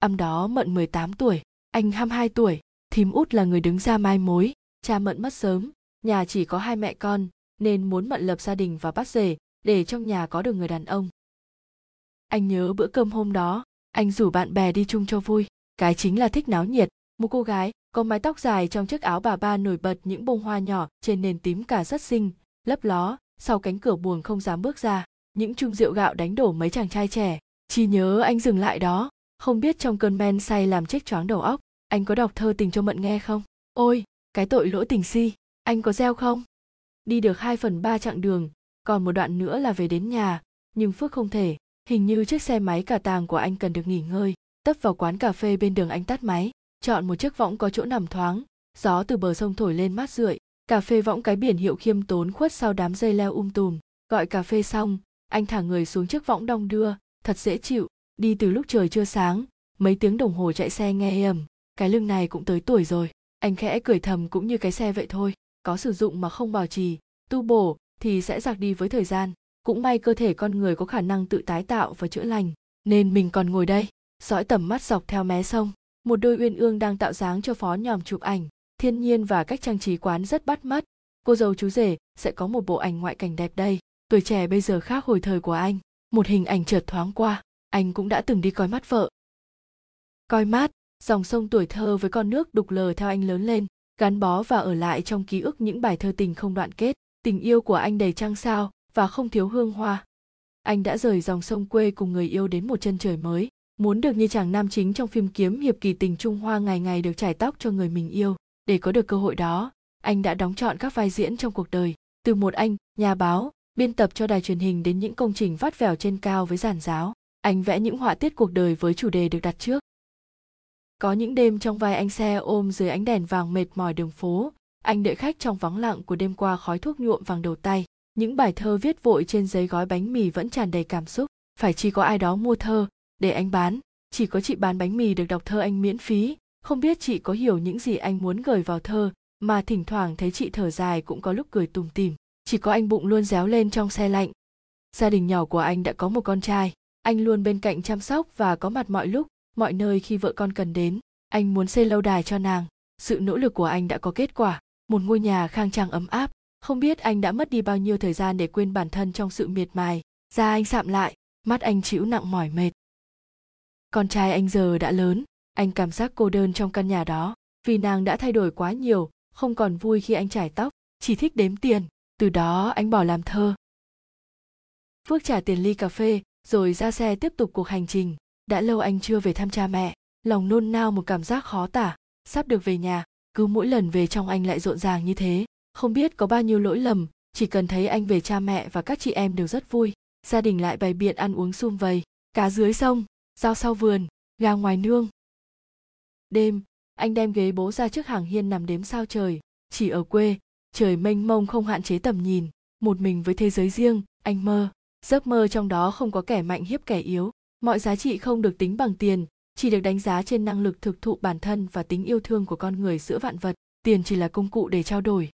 Âm đó Mận 18 tuổi, anh 22 tuổi, thím út là người đứng ra mai mối, cha Mận mất sớm, nhà chỉ có hai mẹ con, nên muốn Mận lập gia đình và bắt rể, để trong nhà có được người đàn ông. Anh nhớ bữa cơm hôm đó, anh rủ bạn bè đi chung cho vui, cái chính là thích náo nhiệt, một cô gái có mái tóc dài trong chiếc áo bà ba nổi bật những bông hoa nhỏ trên nền tím cả rất xinh, lấp ló, sau cánh cửa buồn không dám bước ra, những chung rượu gạo đánh đổ mấy chàng trai trẻ, chỉ nhớ anh dừng lại đó, không biết trong cơn men say làm chết choáng đầu óc, anh có đọc thơ tình cho mận nghe không? Ôi, cái tội lỗi tình si, anh có gieo không? Đi được 2 phần 3 chặng đường, còn một đoạn nữa là về đến nhà, nhưng Phước không thể, hình như chiếc xe máy cả tàng của anh cần được nghỉ ngơi, tấp vào quán cà phê bên đường anh tắt máy, chọn một chiếc võng có chỗ nằm thoáng, gió từ bờ sông thổi lên mát rượi, cà phê võng cái biển hiệu khiêm tốn khuất sau đám dây leo um tùm, gọi cà phê xong, anh thả người xuống chiếc võng đong đưa, thật dễ chịu, đi từ lúc trời chưa sáng, mấy tiếng đồng hồ chạy xe nghe ầm, cái lưng này cũng tới tuổi rồi, anh khẽ cười thầm cũng như cái xe vậy thôi, có sử dụng mà không bảo trì, tu bổ thì sẽ giặc đi với thời gian. Cũng may cơ thể con người có khả năng tự tái tạo và chữa lành, nên mình còn ngồi đây, dõi tầm mắt dọc theo mé sông. Một đôi uyên ương đang tạo dáng cho phó nhòm chụp ảnh, thiên nhiên và cách trang trí quán rất bắt mắt. Cô dâu chú rể sẽ có một bộ ảnh ngoại cảnh đẹp đây. Tuổi trẻ bây giờ khác hồi thời của anh. Một hình ảnh chợt thoáng qua, anh cũng đã từng đi coi mắt vợ. Coi mát, dòng sông tuổi thơ với con nước đục lờ theo anh lớn lên, gắn bó và ở lại trong ký ức những bài thơ tình không đoạn kết. Tình yêu của anh đầy trăng sao và không thiếu hương hoa. Anh đã rời dòng sông quê cùng người yêu đến một chân trời mới, muốn được như chàng nam chính trong phim kiếm hiệp kỳ tình Trung Hoa ngày ngày được trải tóc cho người mình yêu. Để có được cơ hội đó, anh đã đóng chọn các vai diễn trong cuộc đời, từ một anh, nhà báo, biên tập cho đài truyền hình đến những công trình vắt vẻo trên cao với giản giáo. Anh vẽ những họa tiết cuộc đời với chủ đề được đặt trước. Có những đêm trong vai anh xe ôm dưới ánh đèn vàng mệt mỏi đường phố, anh đợi khách trong vắng lặng của đêm qua khói thuốc nhuộm vàng đầu tay. Những bài thơ viết vội trên giấy gói bánh mì vẫn tràn đầy cảm xúc. Phải chỉ có ai đó mua thơ để anh bán? Chỉ có chị bán bánh mì được đọc thơ anh miễn phí. Không biết chị có hiểu những gì anh muốn gửi vào thơ mà thỉnh thoảng thấy chị thở dài cũng có lúc cười tủm tỉm. Chỉ có anh bụng luôn réo lên trong xe lạnh. Gia đình nhỏ của anh đã có một con trai anh luôn bên cạnh chăm sóc và có mặt mọi lúc, mọi nơi khi vợ con cần đến. Anh muốn xây lâu đài cho nàng. Sự nỗ lực của anh đã có kết quả. Một ngôi nhà khang trang ấm áp. Không biết anh đã mất đi bao nhiêu thời gian để quên bản thân trong sự miệt mài. Da anh sạm lại, mắt anh chịu nặng mỏi mệt. Con trai anh giờ đã lớn. Anh cảm giác cô đơn trong căn nhà đó. Vì nàng đã thay đổi quá nhiều, không còn vui khi anh trải tóc, chỉ thích đếm tiền. Từ đó anh bỏ làm thơ. Phước trả tiền ly cà phê rồi ra xe tiếp tục cuộc hành trình. Đã lâu anh chưa về thăm cha mẹ. Lòng nôn nao một cảm giác khó tả. Sắp được về nhà, cứ mỗi lần về trong anh lại rộn ràng như thế. Không biết có bao nhiêu lỗi lầm, chỉ cần thấy anh về cha mẹ và các chị em đều rất vui. Gia đình lại bày biện ăn uống sum vầy. Cá dưới sông, rau sau vườn, gà ngoài nương. Đêm, anh đem ghế bố ra trước hàng hiên nằm đếm sao trời. Chỉ ở quê, trời mênh mông không hạn chế tầm nhìn. Một mình với thế giới riêng, anh mơ giấc mơ trong đó không có kẻ mạnh hiếp kẻ yếu, mọi giá trị không được tính bằng tiền, chỉ được đánh giá trên năng lực thực thụ bản thân và tính yêu thương của con người giữa vạn vật, tiền chỉ là công cụ để trao đổi.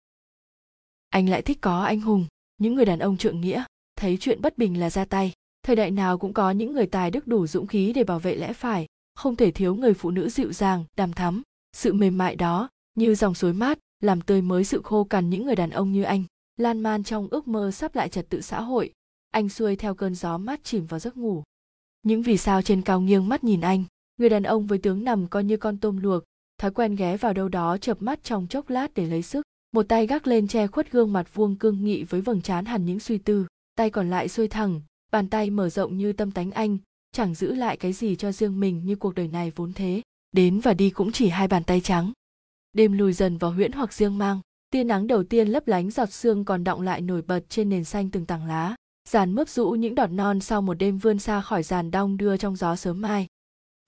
Anh lại thích có anh hùng, những người đàn ông trượng nghĩa, thấy chuyện bất bình là ra tay. Thời đại nào cũng có những người tài đức đủ dũng khí để bảo vệ lẽ phải, không thể thiếu người phụ nữ dịu dàng đàm thắm. Sự mềm mại đó, như dòng suối mát, làm tươi mới sự khô cằn những người đàn ông như anh. Lan man trong ước mơ sắp lại trật tự xã hội anh xuôi theo cơn gió mát chìm vào giấc ngủ. Những vì sao trên cao nghiêng mắt nhìn anh, người đàn ông với tướng nằm coi như con tôm luộc, thói quen ghé vào đâu đó chợp mắt trong chốc lát để lấy sức. Một tay gác lên che khuất gương mặt vuông cương nghị với vầng trán hẳn những suy tư, tay còn lại xuôi thẳng, bàn tay mở rộng như tâm tánh anh, chẳng giữ lại cái gì cho riêng mình như cuộc đời này vốn thế. Đến và đi cũng chỉ hai bàn tay trắng. Đêm lùi dần vào huyễn hoặc riêng mang, tia nắng đầu tiên lấp lánh giọt sương còn đọng lại nổi bật trên nền xanh từng tảng lá giàn mướp rũ những đọt non sau một đêm vươn xa khỏi giàn đong đưa trong gió sớm mai.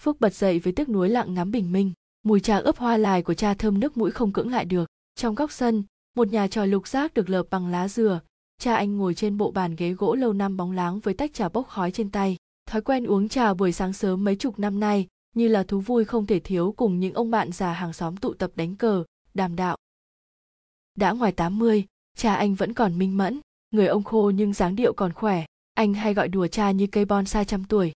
Phúc bật dậy với tiếc nuối lặng ngắm bình minh. Mùi trà ướp hoa lài của cha thơm nước mũi không cưỡng lại được. Trong góc sân một nhà tròi lục giác được lợp bằng lá dừa. Cha anh ngồi trên bộ bàn ghế gỗ lâu năm bóng láng với tách trà bốc khói trên tay. Thói quen uống trà buổi sáng sớm mấy chục năm nay như là thú vui không thể thiếu cùng những ông bạn già hàng xóm tụ tập đánh cờ đàm đạo. Đã ngoài 80, cha anh vẫn còn minh mẫn người ông khô nhưng dáng điệu còn khỏe, anh hay gọi đùa cha như cây bonsai trăm tuổi.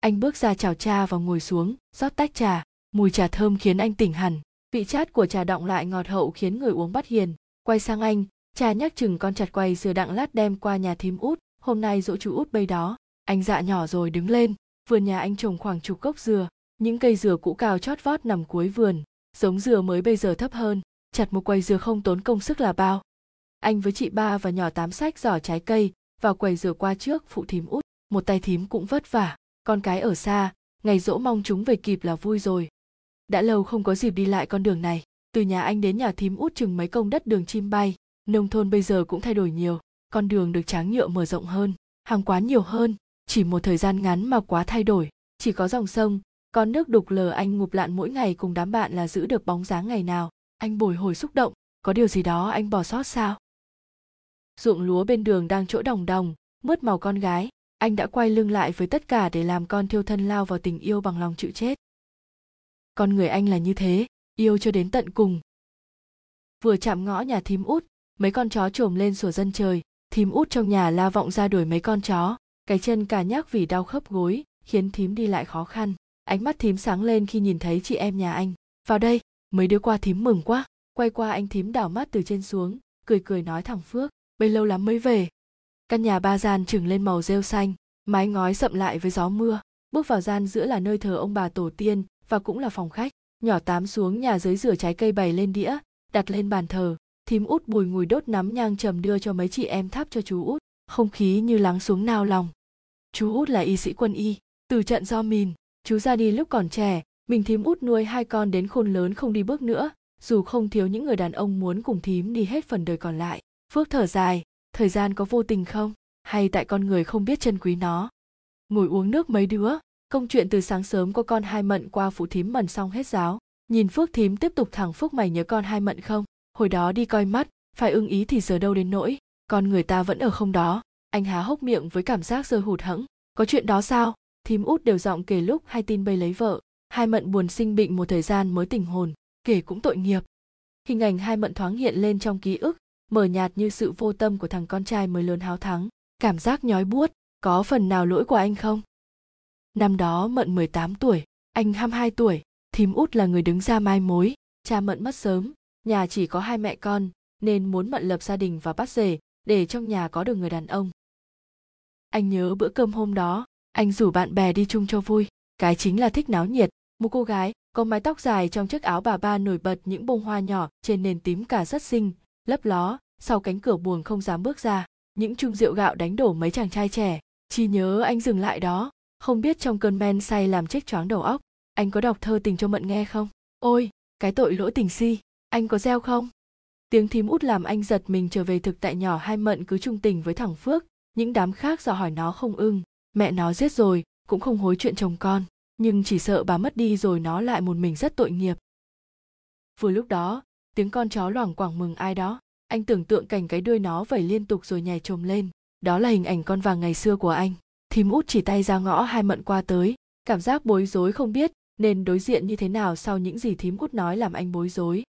Anh bước ra chào cha và ngồi xuống, rót tách trà. Mùi trà thơm khiến anh tỉnh hẳn. Vị chát của trà đọng lại ngọt hậu khiến người uống bắt hiền. Quay sang anh, cha nhắc chừng con chặt quay dừa đặng lát đem qua nhà thím út. Hôm nay dỗ chú út bây đó. Anh dạ nhỏ rồi đứng lên. Vườn nhà anh trồng khoảng chục gốc dừa. Những cây dừa cũ cao chót vót nằm cuối vườn. Giống dừa mới bây giờ thấp hơn. Chặt một quầy dừa không tốn công sức là bao anh với chị ba và nhỏ tám sách giỏ trái cây, vào quầy dừa qua trước phụ thím út. Một tay thím cũng vất vả, con cái ở xa, ngày dỗ mong chúng về kịp là vui rồi. Đã lâu không có dịp đi lại con đường này, từ nhà anh đến nhà thím út chừng mấy công đất đường chim bay. Nông thôn bây giờ cũng thay đổi nhiều, con đường được tráng nhựa mở rộng hơn, hàng quán nhiều hơn, chỉ một thời gian ngắn mà quá thay đổi. Chỉ có dòng sông, con nước đục lờ anh ngụp lặn mỗi ngày cùng đám bạn là giữ được bóng dáng ngày nào. Anh bồi hồi xúc động, có điều gì đó anh bỏ sót sao? Ruộng lúa bên đường đang chỗ đồng đồng mướt màu con gái. Anh đã quay lưng lại với tất cả để làm con thiêu thân lao vào tình yêu bằng lòng chịu chết. Con người anh là như thế, yêu cho đến tận cùng. Vừa chạm ngõ nhà thím út, mấy con chó trồm lên sủa dân trời. Thím út trong nhà la vọng ra đuổi mấy con chó. Cái chân cả nhác vì đau khớp gối, khiến thím đi lại khó khăn. Ánh mắt thím sáng lên khi nhìn thấy chị em nhà anh. Vào đây, mấy đứa qua thím mừng quá. Quay qua anh thím đảo mắt từ trên xuống, cười cười nói thằng phước bây lâu lắm mới về. Căn nhà ba gian trừng lên màu rêu xanh, mái ngói sậm lại với gió mưa. Bước vào gian giữa là nơi thờ ông bà tổ tiên và cũng là phòng khách. Nhỏ tám xuống, nhà dưới rửa trái cây bày lên đĩa, đặt lên bàn thờ. Thím út bùi ngùi đốt nắm nhang trầm đưa cho mấy chị em thắp cho chú út. Không khí như lắng xuống nao lòng. Chú út là y sĩ quân y, từ trận do mìn. Chú ra đi lúc còn trẻ, mình thím út nuôi hai con đến khôn lớn không đi bước nữa. Dù không thiếu những người đàn ông muốn cùng thím đi hết phần đời còn lại phước thở dài, thời gian có vô tình không? Hay tại con người không biết trân quý nó? Ngồi uống nước mấy đứa, công chuyện từ sáng sớm có con hai mận qua phụ thím mần xong hết giáo. Nhìn phước thím tiếp tục thẳng phước mày nhớ con hai mận không? Hồi đó đi coi mắt, phải ưng ý thì giờ đâu đến nỗi? Con người ta vẫn ở không đó. Anh há hốc miệng với cảm giác rơi hụt hẫng. Có chuyện đó sao? Thím út đều giọng kể lúc hay tin bây lấy vợ. Hai mận buồn sinh bệnh một thời gian mới tỉnh hồn, kể cũng tội nghiệp. Hình ảnh hai mận thoáng hiện lên trong ký ức mờ nhạt như sự vô tâm của thằng con trai mới lớn háo thắng. Cảm giác nhói buốt, có phần nào lỗi của anh không? Năm đó mận 18 tuổi, anh 22 tuổi, thím út là người đứng ra mai mối. Cha mận mất sớm, nhà chỉ có hai mẹ con, nên muốn mận lập gia đình và bắt rể để trong nhà có được người đàn ông. Anh nhớ bữa cơm hôm đó, anh rủ bạn bè đi chung cho vui. Cái chính là thích náo nhiệt. Một cô gái, có mái tóc dài trong chiếc áo bà ba nổi bật những bông hoa nhỏ trên nền tím cả rất xinh lấp ló, sau cánh cửa buồng không dám bước ra, những chung rượu gạo đánh đổ mấy chàng trai trẻ. Chỉ nhớ anh dừng lại đó, không biết trong cơn men say làm chết choáng đầu óc, anh có đọc thơ tình cho mận nghe không? Ôi, cái tội lỗi tình si, anh có gieo không? Tiếng thím út làm anh giật mình trở về thực tại nhỏ hai mận cứ trung tình với thằng phước, những đám khác dò hỏi nó không ưng, mẹ nó giết rồi, cũng không hối chuyện chồng con, nhưng chỉ sợ bà mất đi rồi nó lại một mình rất tội nghiệp. Vừa lúc đó tiếng con chó loảng quảng mừng ai đó. Anh tưởng tượng cảnh cái đuôi nó vẩy liên tục rồi nhảy chồm lên. Đó là hình ảnh con vàng ngày xưa của anh. Thím út chỉ tay ra ngõ hai mận qua tới. Cảm giác bối rối không biết nên đối diện như thế nào sau những gì thím út nói làm anh bối rối.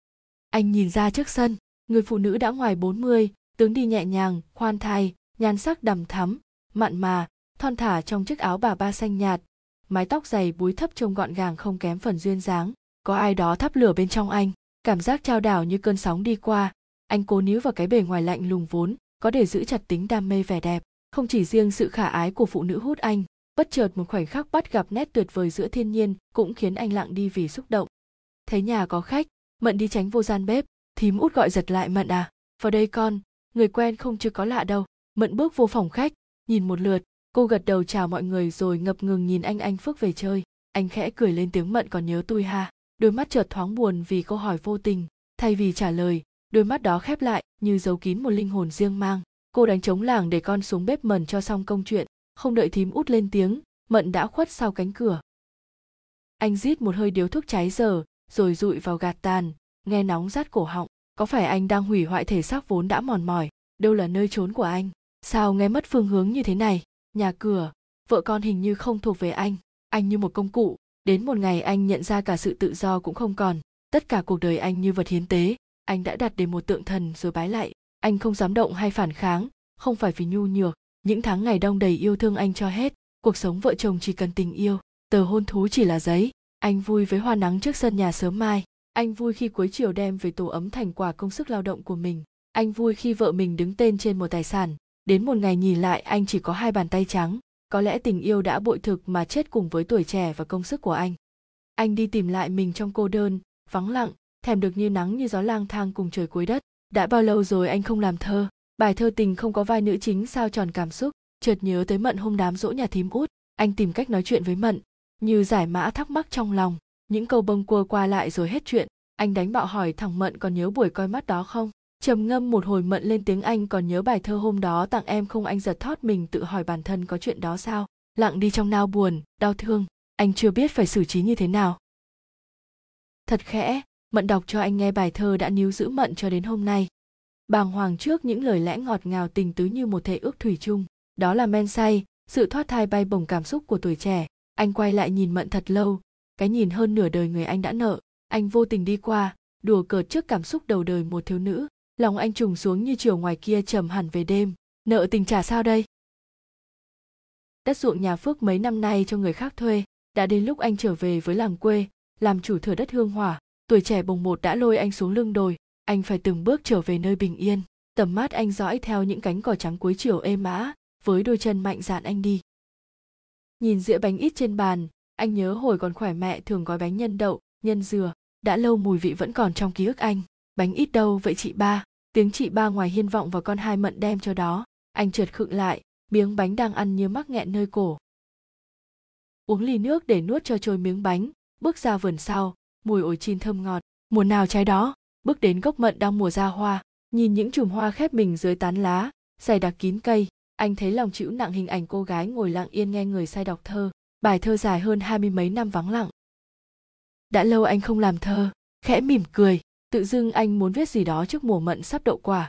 Anh nhìn ra trước sân người phụ nữ đã ngoài 40, tướng đi nhẹ nhàng, khoan thai, nhan sắc đằm thắm, mặn mà, thon thả trong chiếc áo bà ba xanh nhạt, mái tóc dày búi thấp trông gọn gàng không kém phần duyên dáng. Có ai đó thắp lửa bên trong anh, cảm giác trao đảo như cơn sóng đi qua. Anh cố níu vào cái bề ngoài lạnh lùng vốn, có để giữ chặt tính đam mê vẻ đẹp. Không chỉ riêng sự khả ái của phụ nữ hút anh, bất chợt một khoảnh khắc bắt gặp nét tuyệt vời giữa thiên nhiên cũng khiến anh lặng đi vì xúc động. Thấy nhà có khách, Mận đi tránh vô gian bếp, thím út gọi giật lại Mận à, vào đây con, người quen không chưa có lạ đâu. Mận bước vô phòng khách, nhìn một lượt, cô gật đầu chào mọi người rồi ngập ngừng nhìn anh anh phước về chơi anh khẽ cười lên tiếng mận còn nhớ tôi ha đôi mắt chợt thoáng buồn vì câu hỏi vô tình. Thay vì trả lời, đôi mắt đó khép lại như giấu kín một linh hồn riêng mang. Cô đánh trống làng để con xuống bếp mần cho xong công chuyện, không đợi thím út lên tiếng, mận đã khuất sau cánh cửa. Anh rít một hơi điếu thuốc cháy giờ rồi rụi vào gạt tàn, nghe nóng rát cổ họng. Có phải anh đang hủy hoại thể xác vốn đã mòn mỏi? Đâu là nơi trốn của anh? Sao nghe mất phương hướng như thế này? Nhà cửa, vợ con hình như không thuộc về anh. Anh như một công cụ đến một ngày anh nhận ra cả sự tự do cũng không còn, tất cả cuộc đời anh như vật hiến tế. Anh đã đặt đến một tượng thần rồi bái lại. Anh không dám động hay phản kháng, không phải vì nhu nhược. Những tháng ngày đông đầy yêu thương anh cho hết, cuộc sống vợ chồng chỉ cần tình yêu, tờ hôn thú chỉ là giấy. Anh vui với hoa nắng trước sân nhà sớm mai. Anh vui khi cuối chiều đem về tổ ấm thành quả công sức lao động của mình. Anh vui khi vợ mình đứng tên trên một tài sản. Đến một ngày nhìn lại, anh chỉ có hai bàn tay trắng có lẽ tình yêu đã bội thực mà chết cùng với tuổi trẻ và công sức của anh. Anh đi tìm lại mình trong cô đơn, vắng lặng, thèm được như nắng như gió lang thang cùng trời cuối đất. Đã bao lâu rồi anh không làm thơ? Bài thơ tình không có vai nữ chính sao tròn cảm xúc? Chợt nhớ tới mận hôm đám dỗ nhà thím út, anh tìm cách nói chuyện với mận. Như giải mã thắc mắc trong lòng, những câu bâng quơ qua lại rồi hết chuyện. Anh đánh bạo hỏi thằng mận còn nhớ buổi coi mắt đó không? Trầm ngâm một hồi mận lên tiếng anh còn nhớ bài thơ hôm đó tặng em không anh giật thót mình tự hỏi bản thân có chuyện đó sao? Lặng đi trong nao buồn, đau thương, anh chưa biết phải xử trí như thế nào. Thật khẽ, mận đọc cho anh nghe bài thơ đã níu giữ mận cho đến hôm nay. Bàng hoàng trước những lời lẽ ngọt ngào tình tứ như một thể ước thủy chung. Đó là men say, sự thoát thai bay bổng cảm xúc của tuổi trẻ. Anh quay lại nhìn mận thật lâu. Cái nhìn hơn nửa đời người anh đã nợ. Anh vô tình đi qua, đùa cợt trước cảm xúc đầu đời một thiếu nữ lòng anh trùng xuống như chiều ngoài kia trầm hẳn về đêm. Nợ tình trả sao đây? Đất ruộng nhà phước mấy năm nay cho người khác thuê. Đã đến lúc anh trở về với làng quê, làm chủ thửa đất hương hỏa. Tuổi trẻ bồng một đã lôi anh xuống lưng đồi. Anh phải từng bước trở về nơi bình yên. Tầm mắt anh dõi theo những cánh cỏ trắng cuối chiều êm mã với đôi chân mạnh dạn anh đi. Nhìn dĩa bánh ít trên bàn, anh nhớ hồi còn khỏe mẹ thường gói bánh nhân đậu, nhân dừa. Đã lâu mùi vị vẫn còn trong ký ức anh. Bánh ít đâu vậy chị ba? Tiếng chị ba ngoài hiên vọng và con hai mận đem cho đó. Anh trượt khựng lại, miếng bánh đang ăn như mắc nghẹn nơi cổ. Uống ly nước để nuốt cho trôi miếng bánh, bước ra vườn sau, mùi ổi chín thơm ngọt. Mùa nào trái đó, bước đến gốc mận đang mùa ra hoa, nhìn những chùm hoa khép mình dưới tán lá, dày đặc kín cây. Anh thấy lòng chịu nặng hình ảnh cô gái ngồi lặng yên nghe người say đọc thơ, bài thơ dài hơn hai mươi mấy năm vắng lặng. Đã lâu anh không làm thơ, khẽ mỉm cười tự dưng anh muốn viết gì đó trước mùa mận sắp đậu quả.